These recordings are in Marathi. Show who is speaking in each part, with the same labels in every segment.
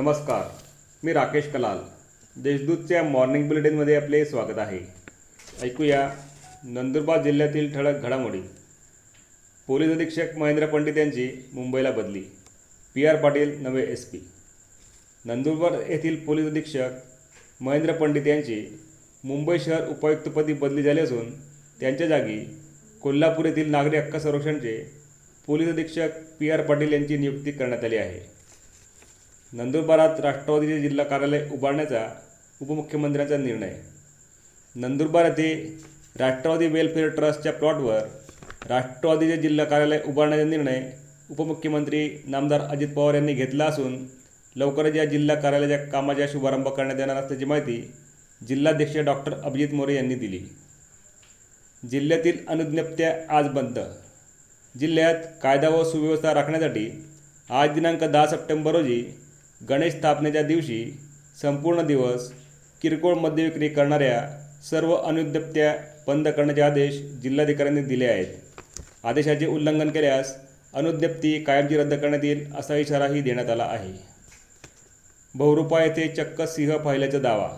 Speaker 1: नमस्कार मी राकेश कलाल. देशदूतच्या मॉर्निंग बुलेटिनमध्ये आपले स्वागत आहे. ऐकूया नंदुरबार जिल्ह्यातील ठळक घडामोडी. पोलीस अधीक्षक महेंद्र पंडित यांची मुंबईला बदली. पी आर पाटील नवे एस पी. नंदुरबार येथील पोलीस अधीक्षक महेंद्र पंडित यांची मुंबई शहर उपायुक्तपदी बदली झाली असून त्यांच्या जागी कोल्हापूर येथील नागरी हक्क संरक्षणचे पोलीस अधीक्षक पी आर पाटील यांची नियुक्ती करण्यात आली आहे. नंदुरबारात राष्ट्रवादीचे जिल्हा कार्यालय उभारण्याचा उपमुख्यमंत्र्यांचा निर्णय. नंदुरबार येथे राष्ट्रवादी वेलफेअर ट्रस्टच्या प्लॉटवर राष्ट्रवादीचे जिल्हा कार्यालय उभारण्याचा निर्णय उपमुख्यमंत्री नामदार अजित पवार यांनी घेतला असून लवकरच या जिल्हा कार्यालयाच्या कामाचा शुभारंभ करण्यात येणार असल्याची माहिती जिल्हाध्यक्ष डॉक्टर अभिजित मोरे यांनी दिली. जिल्ह्यातील अनुज्ञप्त्या आज बंद. जिल्ह्यात कायदा व सुव्यवस्था राखण्यासाठी आज दिनांक दहा सप्टेंबर रोजी गणेश स्थापनेच्या दिवशी संपूर्ण दिवस किरकोळ मद्यविक्री करणाऱ्या सर्व अनुद्यप्त्या बंद करण्याचे आदेश जिल्हाधिकाऱ्यांनी दिले आहेत. आदेशाचे उल्लंघन केल्यास अनुद्यप्ती कायमची रद्द करण्यात येईल असा इशाराही देण्यात आला आहे. बहुरूपा येथे चक्क सिंह पाहिल्याचा दावा.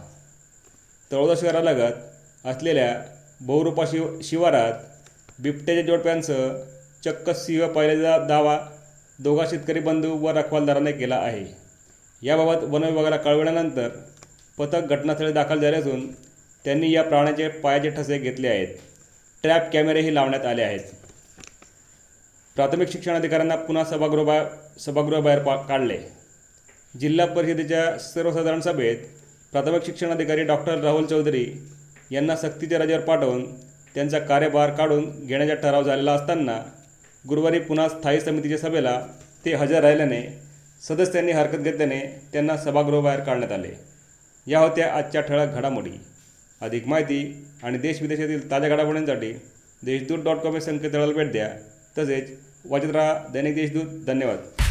Speaker 1: तळोदा शहरालगत असलेल्या बहुरूपा शिव शिवारात बिबट्याच्या जोडप्यांसह चक्क सिंह पाहिल्याचा दावा दोघा शेतकरी बंधू व रखवालदाराने केला आहे. याबाबत वनविभागाला कळविल्यानंतर पथक घटनास्थळी दाखल झाले असून त्यांनी या प्राण्याचे पायाचे ठसे घेतले आहेत. ट्रॅप कॅमेरेही लावण्यात आले आहेत. प्राथमिक शिक्षण अधिकाऱ्यांना पुन्हा सभागृहा सभागृहाबाहेर पा काढले. जिल्हा परिषदेच्या सर्वसाधारण सभेत प्राथमिक शिक्षण अधिकारी डॉक्टर राहुल चौधरी यांना सक्तीच्या रजेवर पाठवून त्यांचा कार्यभार काढून घेण्याचा ठराव झालेला असताना गुरुवारी पुन्हा स्थायी समितीच्या सभेला ते हजर राहिल्याने सदस्यांनी हरकत घेतल्याने त्यांना सभागृहाबाहेर काढण्यात आले. या होत्या आजच्या ठळक घडामोडी. अधिक माहिती आणि देशविदेशातील ताज्या घडामोडींसाठी देशदूत डॉट कॉम या संकेतस्थळाला भेट द्या. तसेच वाचत राहा दैनिक देशदूत. धन्यवाद.